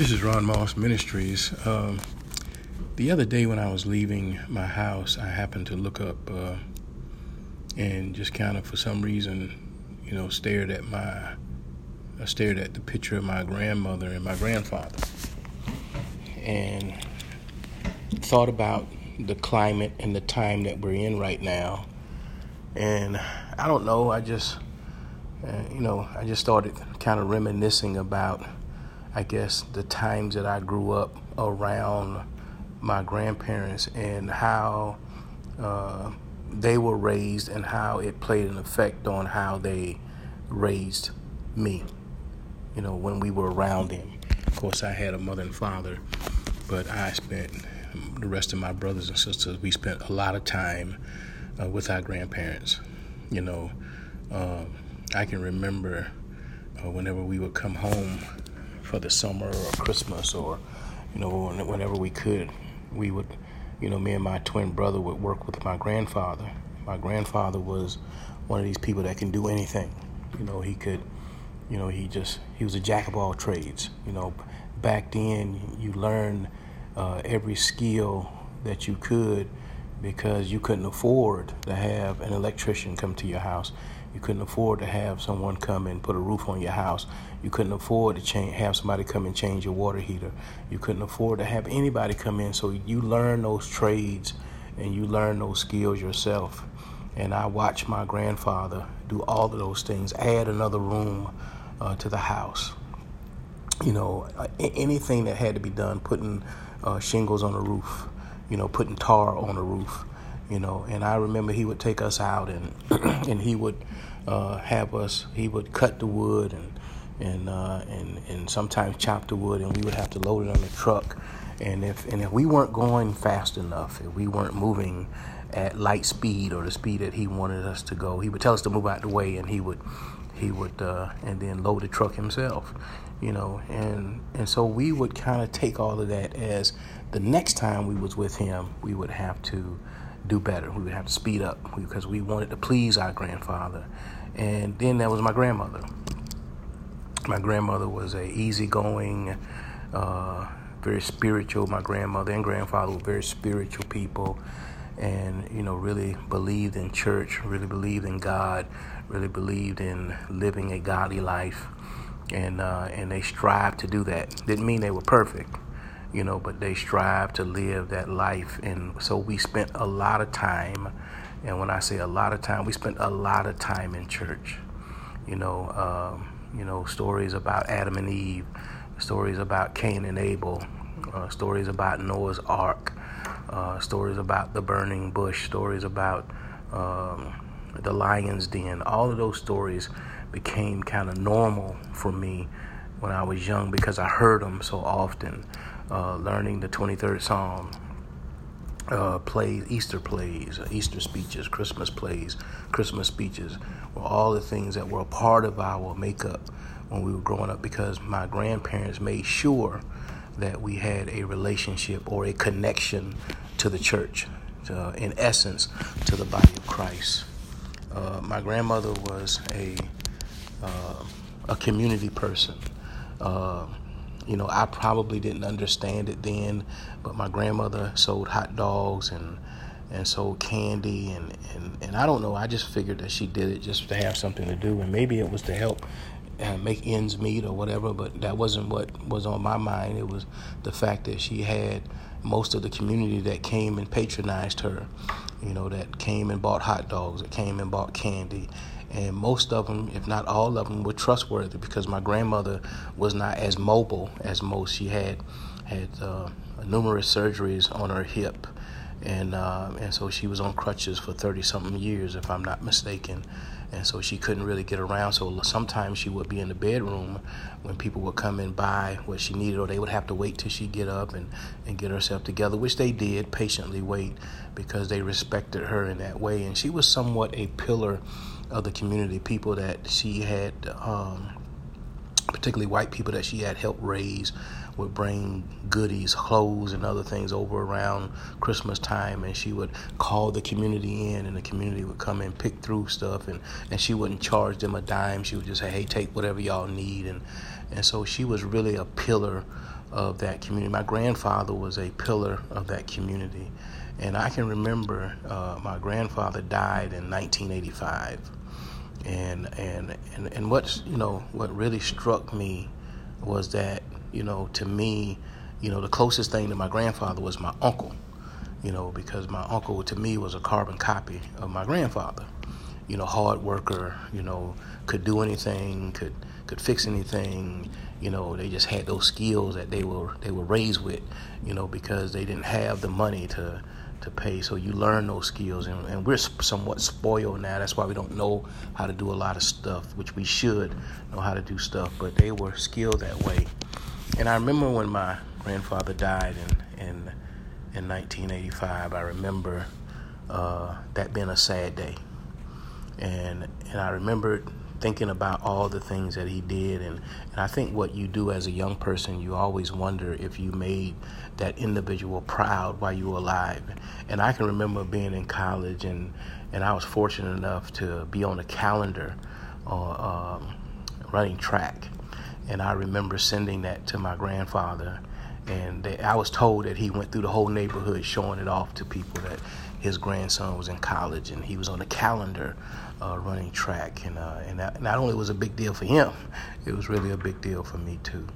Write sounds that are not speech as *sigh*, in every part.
This is Ron Moss Ministries. Um, the other day when I was leaving my house, I happened to look up uh, and just kind of, for some reason, you know, stared at my, I stared at the picture of my grandmother and my grandfather, and thought about the climate and the time that we're in right now. And I don't know, I just, uh, you know, I just started kind of reminiscing about I guess, the times that I grew up around my grandparents and how uh, they were raised and how it played an effect on how they raised me, you know, when we were around them. Of course, I had a mother and father, but I spent the rest of my brothers and sisters, we spent a lot of time uh, with our grandparents. You know, uh, I can remember uh, whenever we would come home for the summer or Christmas or, you know, whenever we could, we would, you know, me and my twin brother would work with my grandfather. My grandfather was one of these people that can do anything. You know, he could, you know, he just, he was a jack of all trades. You know, back then you learned uh, every skill that you could because you couldn't afford to have an electrician come to your house. You couldn't afford to have someone come and put a roof on your house. You couldn't afford to change, have somebody come and change your water heater. You couldn't afford to have anybody come in. So you learn those trades and you learn those skills yourself. And I watched my grandfather do all of those things, add another room uh, to the house. You know, uh, anything that had to be done, putting uh, shingles on the roof, you know, putting tar on the roof you know. And I remember he would take us out and *clears throat* and he would uh, have us. He would cut the wood and and uh, and and sometimes chop the wood, and we would have to load it on the truck. And if and if we weren't going fast enough, if we weren't moving at light speed or the speed that he wanted us to go, he would tell us to move out the way, and he would he would uh, and then load the truck himself, you know. And and so we would kind of take all of that as the next time we was with him, we would have to do better. We would have to speed up because we wanted to please our grandfather. And then there was my grandmother. My grandmother was a easygoing, uh, very spiritual. My grandmother and grandfather were very spiritual people, and you know really believed in church, really believed in God, really believed in living a godly life, and uh, and they strived to do that. Didn't mean they were perfect you know, but they strive to live that life. And so we spent a lot of time, and when I say a lot of time, we spent a lot of time in church. You know, um, you know, stories about Adam and Eve, stories about Cain and Abel, uh, stories about Noah's Ark, uh, stories about the burning bush, stories about um, the lion's den. All of those stories became kind of normal for me when I was young because I heard them so often uh, learning the 23rd Psalm, uh, plays, Easter plays, uh, Easter speeches, Christmas plays, Christmas speeches were all the things that were a part of our makeup when we were growing up because my grandparents made sure that we had a relationship or a connection to the church, to, in essence, to the body of Christ. Uh, my grandmother was a uh, a community person. Uh, you know, I probably didn't understand it then, but my grandmother sold hot dogs and and sold candy and, and, and I don't know, I just figured that she did it just to have something to do and maybe it was to help uh, make ends meet or whatever, but that wasn't what was on my mind. It was the fact that she had most of the community that came and patronized her, you know, that came and bought hot dogs, that came and bought candy, and most of them, if not all of them, were trustworthy because my grandmother was not as mobile as most. She had had uh, numerous surgeries on her hip, and uh, and so she was on crutches for thirty something years, if I'm not mistaken. And so she couldn't really get around. So sometimes she would be in the bedroom when people would come and buy what she needed, or they would have to wait till she get up and, and get herself together, which they did patiently wait because they respected her in that way. And she was somewhat a pillar of the community, people that she had um, particularly white people that she had helped raise, would bring goodies, clothes, and other things over around Christmas time, and she would call the community in, and the community would come and pick through stuff, and, and she wouldn't charge them a dime. She would just say, "Hey, take whatever y'all need," and and so she was really a pillar of that community. My grandfather was a pillar of that community, and I can remember uh, my grandfather died in 1985, and and and and what you know what really struck me was that you know, to me, you know, the closest thing to my grandfather was my uncle, you know, because my uncle to me was a carbon copy of my grandfather. You know, hard worker, you know, could do anything, could could fix anything. You know, they just had those skills that they were they were raised with, you know, because they didn't have the money to to pay. So you learn those skills, and, and, we're somewhat spoiled now. That's why we don't know how to do a lot of stuff, which we should know how to do stuff. But they were skilled that way. And I remember when my grandfather died in in, in 1985. I remember uh, that being a sad day, and and I remember thinking about all the things that he did and, and I think what you do as a young person you always wonder if you made that individual proud while you were alive and I can remember being in college and and I was fortunate enough to be on the calendar uh, um, running track and I remember sending that to my grandfather. And they, I was told that he went through the whole neighborhood showing it off to people that his grandson was in college and he was on the calendar uh, running track. And, uh, and that not only was a big deal for him, *laughs* it was really a big deal for me too.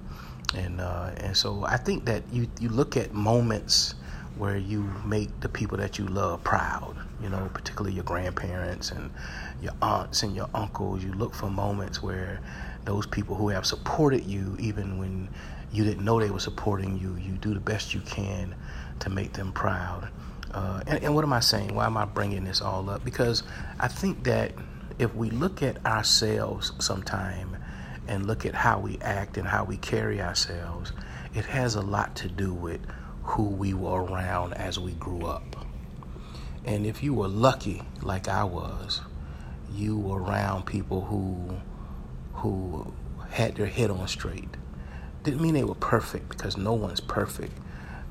And, uh, and so I think that you, you look at moments where you make the people that you love proud, you know, particularly your grandparents and your aunts and your uncles. You look for moments where those people who have supported you even when you didn't know they were supporting you, you do the best you can to make them proud. Uh, and, and what am I saying? Why am I bringing this all up? Because I think that if we look at ourselves sometime and look at how we act and how we carry ourselves, it has a lot to do with who we were around as we grew up. And if you were lucky, like I was, you were around people who who had their head on straight. Didn't mean they were perfect because no one's perfect,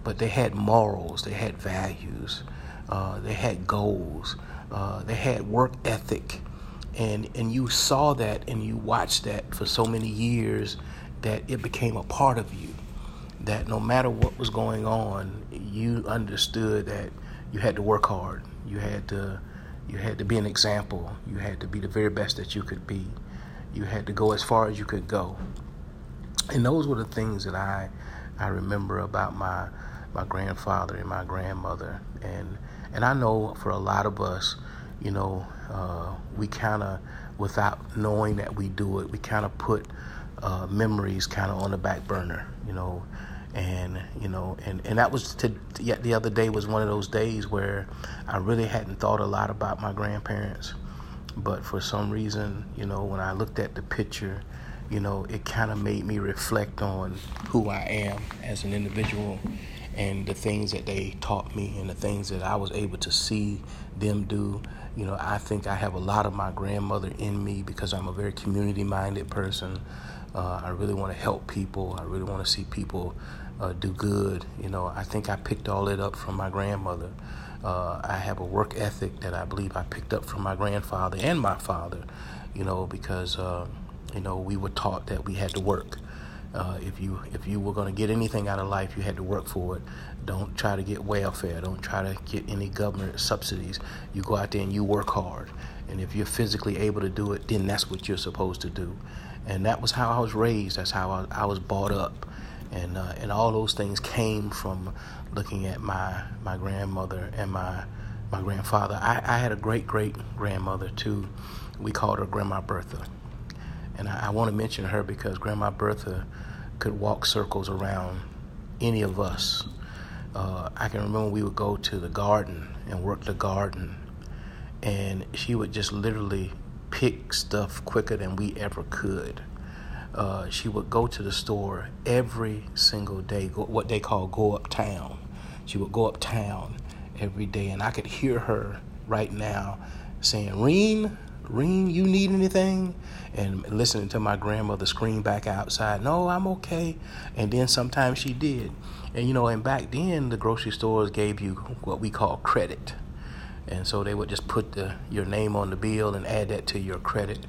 but they had morals, they had values, uh, they had goals, uh, they had work ethic, and and you saw that and you watched that for so many years that it became a part of you. That no matter what was going on, you understood that you had to work hard. You had to you had to be an example. You had to be the very best that you could be. You had to go as far as you could go. And those were the things that I I remember about my my grandfather and my grandmother. And and I know for a lot of us, you know, uh, we kind of, without knowing that we do it, we kind of put uh, memories kind of on the back burner, you know. And you know, and, and that was to, yet the other day was one of those days where I really hadn't thought a lot about my grandparents but for some reason, you know, when I looked at the picture, you know, it kind of made me reflect on who I am as an individual and the things that they taught me and the things that I was able to see them do. You know, I think I have a lot of my grandmother in me because I'm a very community minded person. Uh, I really want to help people. I really want to see people uh, do good. You know, I think I picked all it up from my grandmother. Uh, I have a work ethic that I believe I picked up from my grandfather and my father, you know, because, uh, you know, we were taught that we had to work. Uh, if you if you were going to get anything out of life, you had to work for it. Don't try to get welfare. Don't try to get any government subsidies. You go out there and you work hard. And if you're physically able to do it, then that's what you're supposed to do. And that was how I was raised. That's how I, I was brought up and uh, and all those things came from looking at my my grandmother and my my grandfather. I, I had a great great grandmother too. We called her Grandma Bertha, and I, I want to mention her because Grandma Bertha could walk circles around any of us. Uh, I can remember we would go to the garden and work the garden, and she would just literally pick stuff quicker than we ever could uh, she would go to the store every single day, go, what they call go uptown. She would go uptown every day, and I could hear her right now saying, Reen, Reen, you need anything? And listening to my grandmother scream back outside, no, I'm okay. And then sometimes she did. And you know, and back then the grocery stores gave you what we call credit. And so they would just put the, your name on the bill and add that to your credit.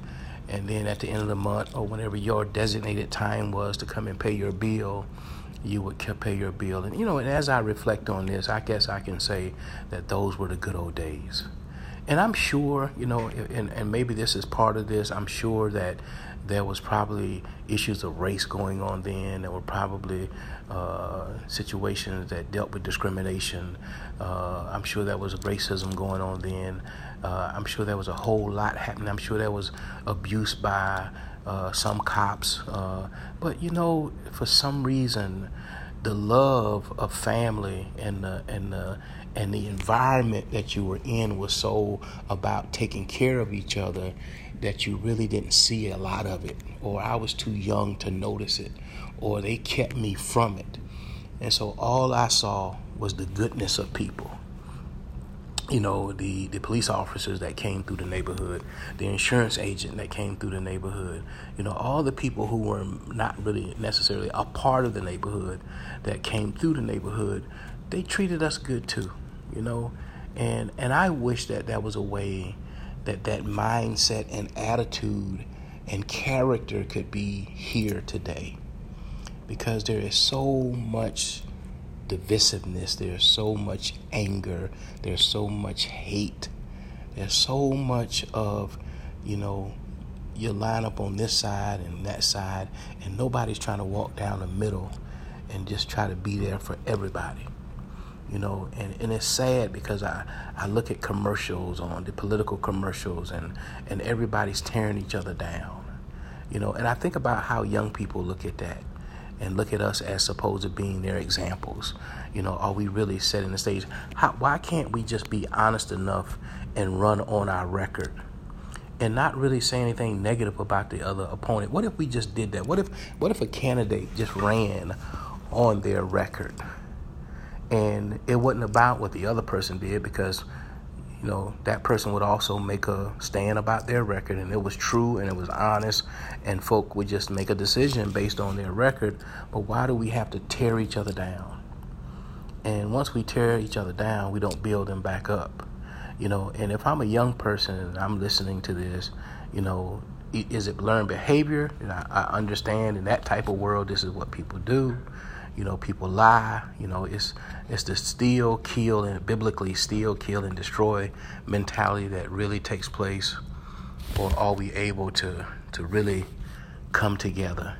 And then at the end of the month or whenever your designated time was to come and pay your bill, you would pay your bill. And you know, and as I reflect on this, I guess I can say that those were the good old days. And I'm sure, you know, and, and maybe this is part of this, I'm sure that there was probably issues of race going on then. There were probably uh, situations that dealt with discrimination. Uh, I'm sure there was racism going on then. Uh, I'm sure there was a whole lot happening. I'm sure there was abuse by uh, some cops. Uh, but you know, for some reason, the love of family and the and the and the environment that you were in was so about taking care of each other that you really didn't see a lot of it, or I was too young to notice it, or they kept me from it. And so all I saw was the goodness of people you know, the, the police officers that came through the neighborhood, the insurance agent that came through the neighborhood, you know, all the people who were not really necessarily a part of the neighborhood that came through the neighborhood, they treated us good too, you know. And and I wish that that was a way that that mindset and attitude and character could be here today. Because there is so much divisiveness, there's so much anger, there's so much hate, there's so much of, you know, you line up on this side and that side, and nobody's trying to walk down the middle and just try to be there for everybody. You know, and, and it's sad because I, I look at commercials on the political commercials and, and everybody's tearing each other down. You know, and I think about how young people look at that and look at us as supposed to being their examples. You know, are we really setting the stage? How, why can't we just be honest enough and run on our record and not really say anything negative about the other opponent? What if we just did that? What if what if a candidate just ran on their record and it wasn't about what the other person did because you know, that person would also make a stand about their record and it was true and it was honest and folk would just make a decision based on their record. But why do we have to tear each other down? And once we tear each other down, we don't build them back up. You know, and if I'm a young person and I'm listening to this, you know, is it learned behavior? And I, I understand in that type of world, this is what people do. You know, people lie. You know, it's it's the steal, kill, and biblically steal, kill, and destroy mentality that really takes place. Or are we able to to really come together